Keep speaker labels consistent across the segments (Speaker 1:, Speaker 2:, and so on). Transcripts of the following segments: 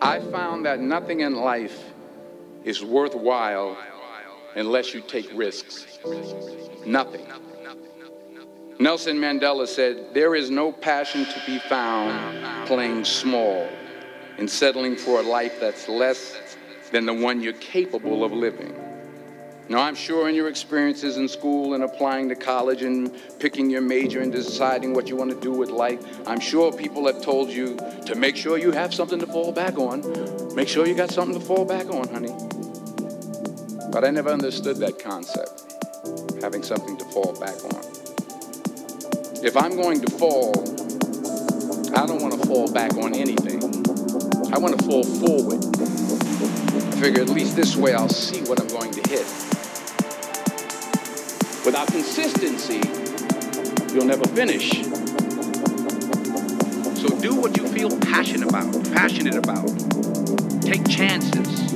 Speaker 1: I found that nothing in life is worthwhile unless you take risks. Nothing. Nelson Mandela said, There is no passion to be found playing small and settling for a life that's less than the one you're capable of living. Now, I'm sure in your experiences in school and applying to college and picking your major and deciding what you want to do with life, I'm sure people have told you to make sure you have something to fall back on. Make sure you got something to fall back on, honey. But I never understood that concept, having something to fall back on. If I'm going to fall, I don't want to fall back on anything. I want to fall forward. I figure at least this way I'll see what I'm going to hit. Without consistency, you'll never finish. So do what you feel passionate about, passionate about. Take chances.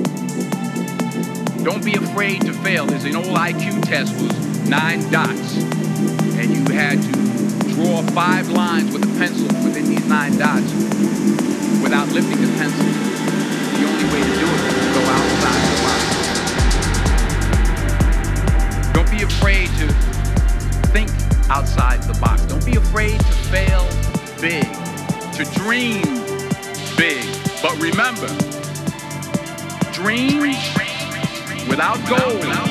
Speaker 1: Don't be afraid to fail. There's an old IQ test was nine dots, and you had to draw five lines with a pencil within these nine dots without lifting the pencil. The only way to do it is to go outside the box. Afraid to think outside the box. Don't be afraid to fail big, to dream big. But remember, dreams without goals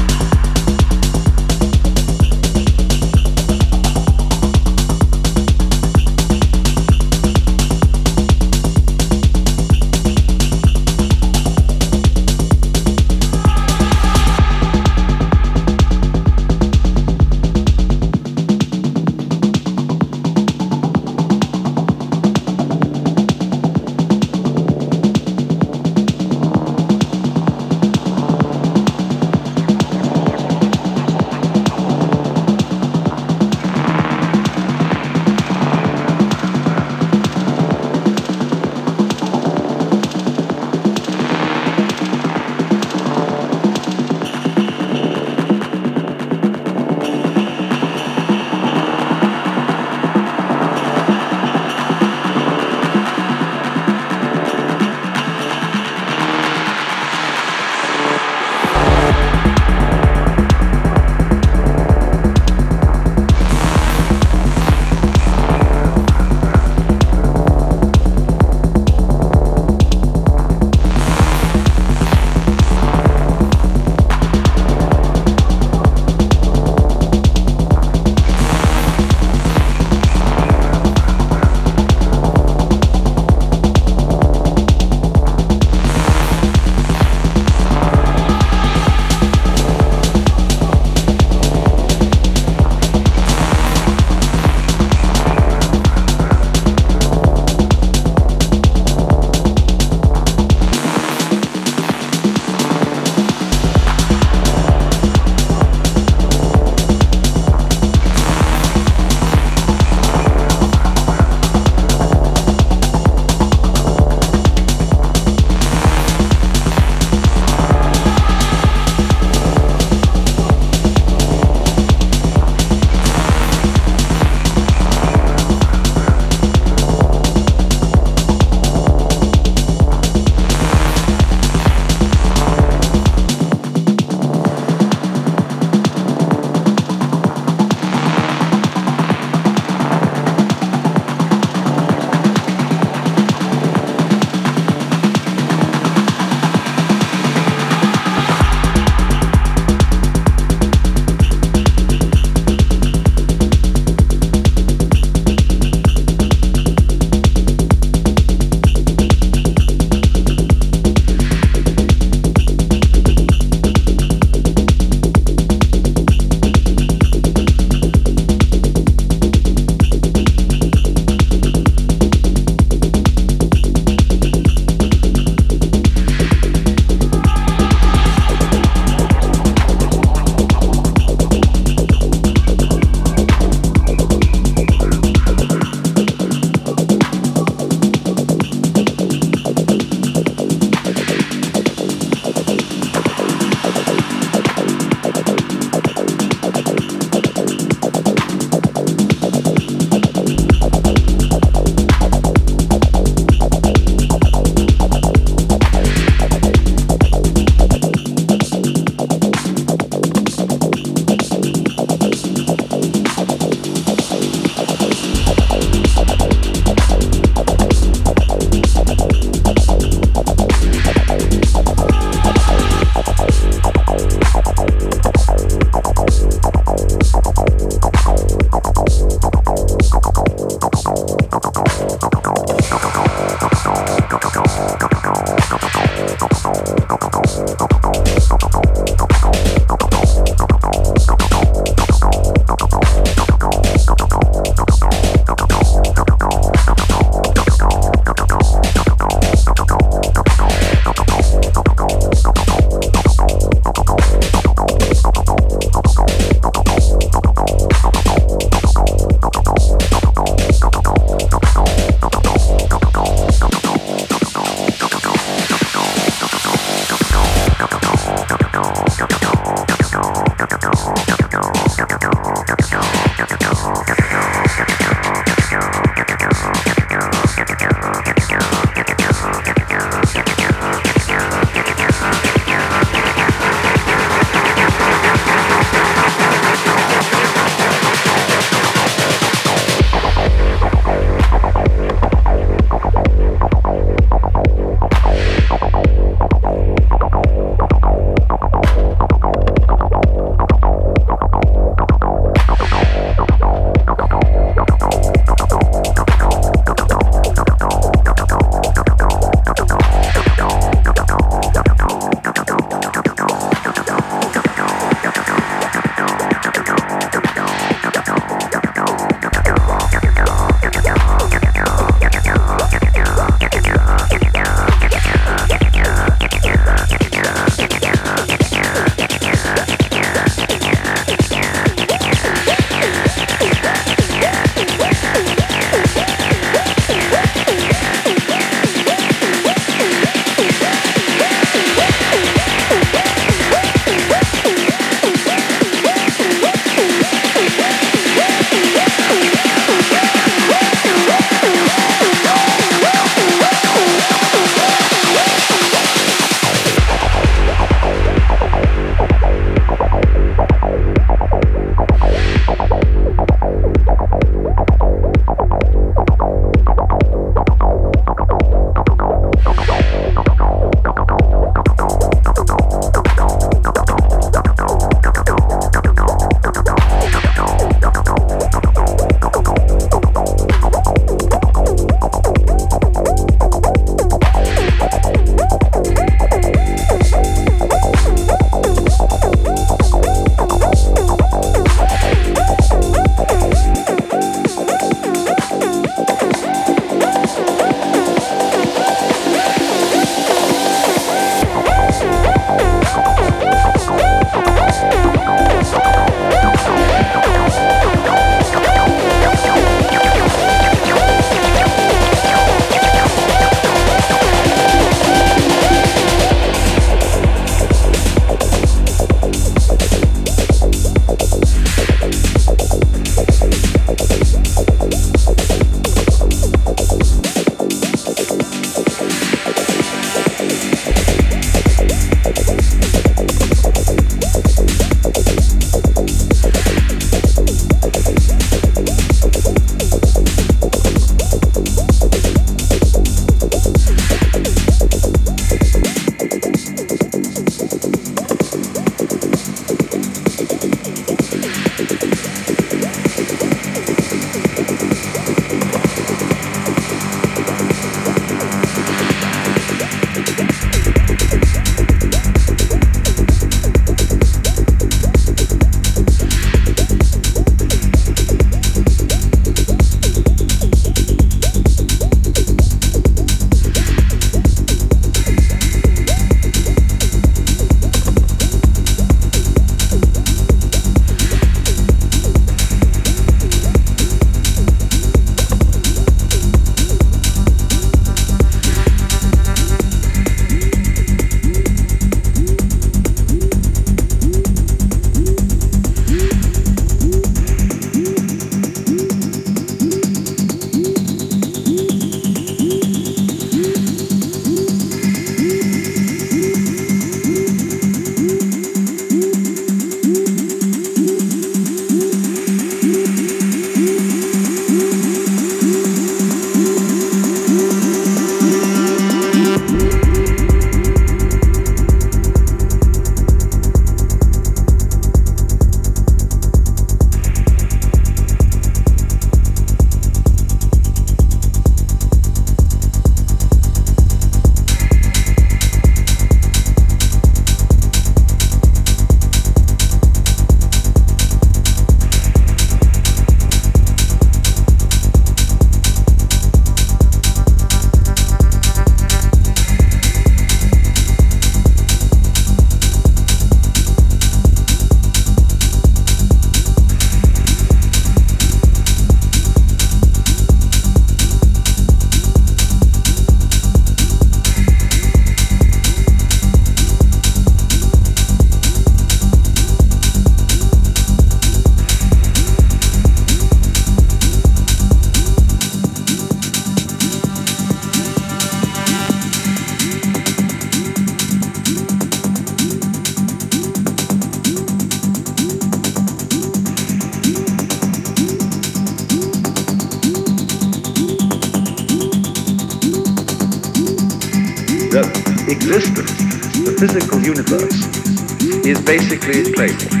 Speaker 1: basically playful.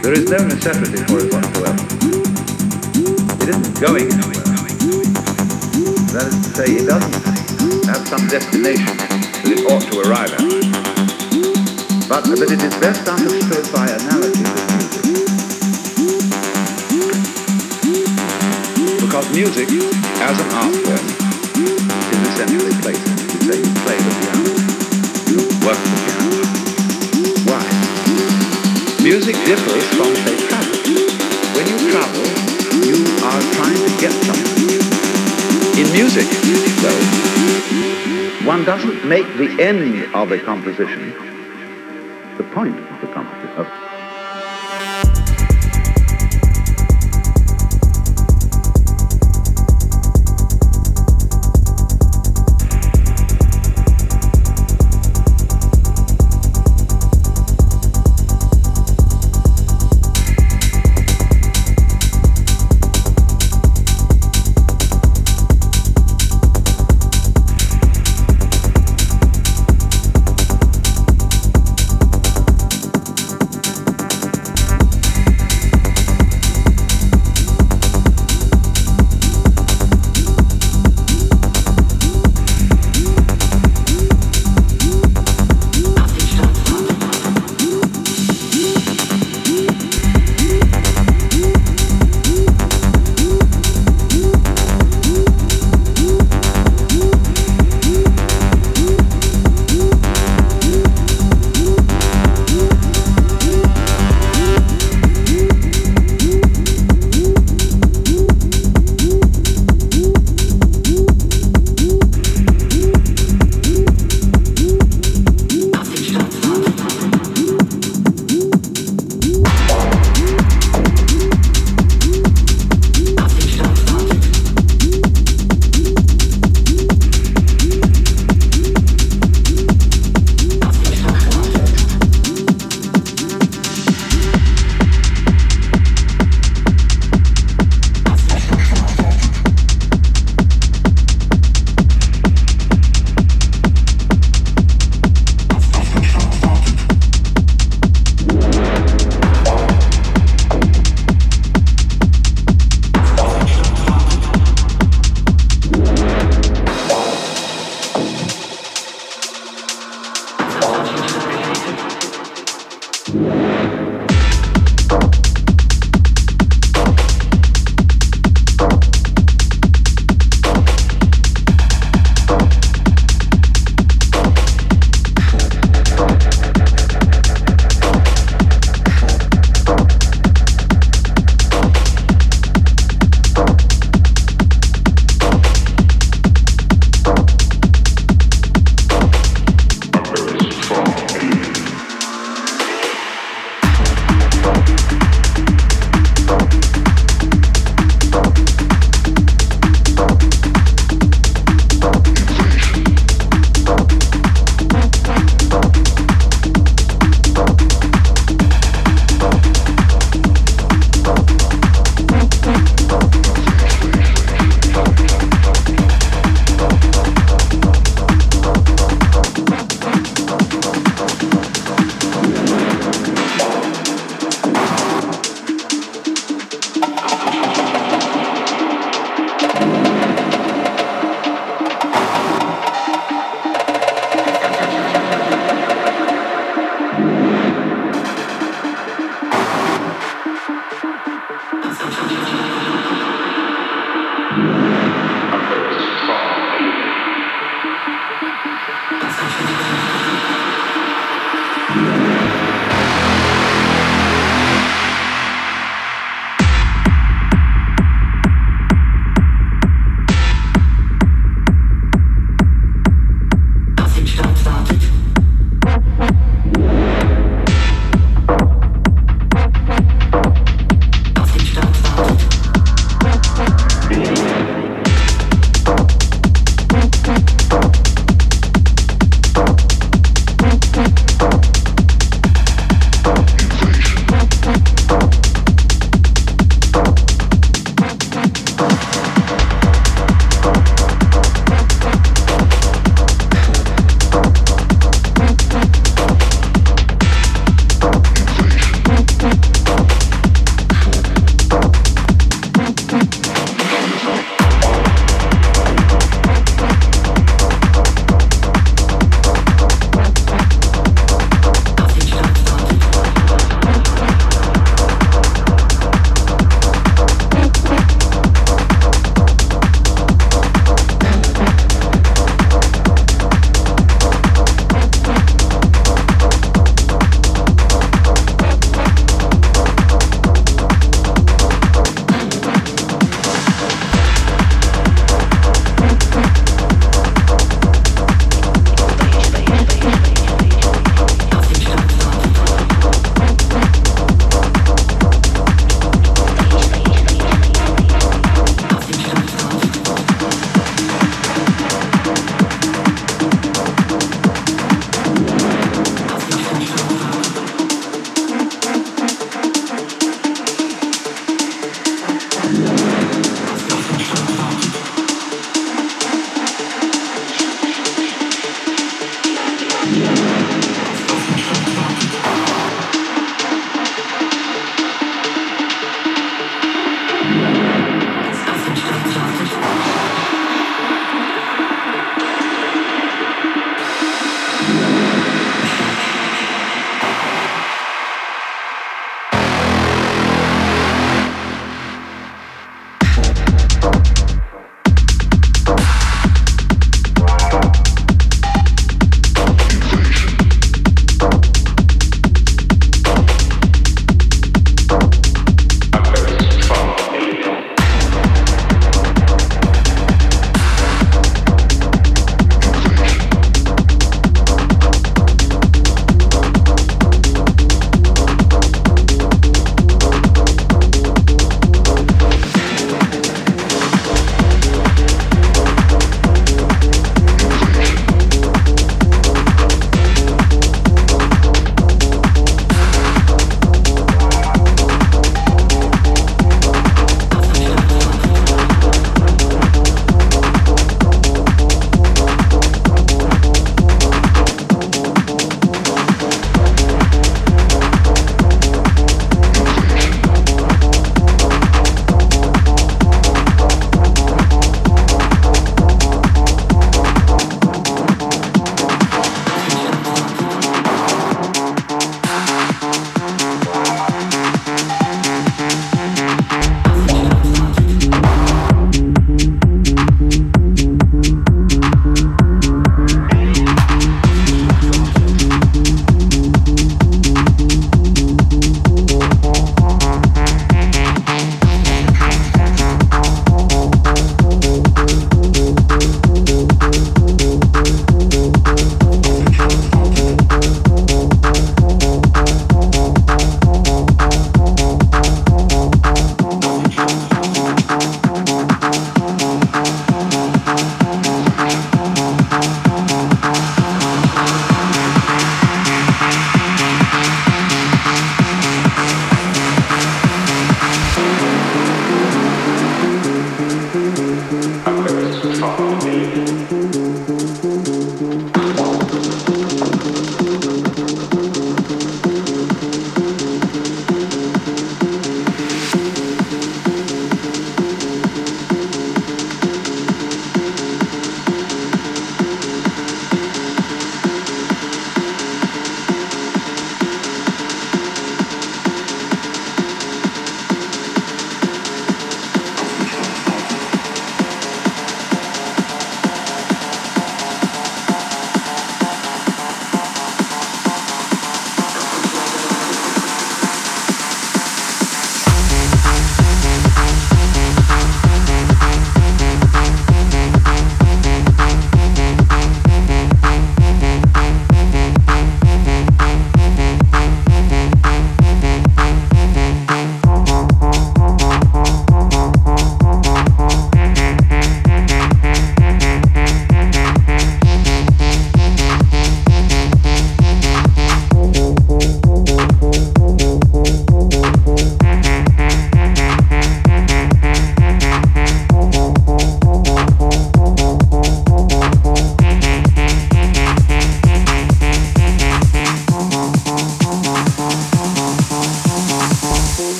Speaker 1: There is no necessity for it whatsoever. It isn't going anywhere. That is to say, it doesn't have some destination that it ought to arrive at. But that it is best understood by analogy with music. Because music, as an art form, is essentially playful. You say you play the piano, you work the piano. Music differs from, travel. When you travel, you are trying to get something. In music, though, one doesn't make the end of a composition the point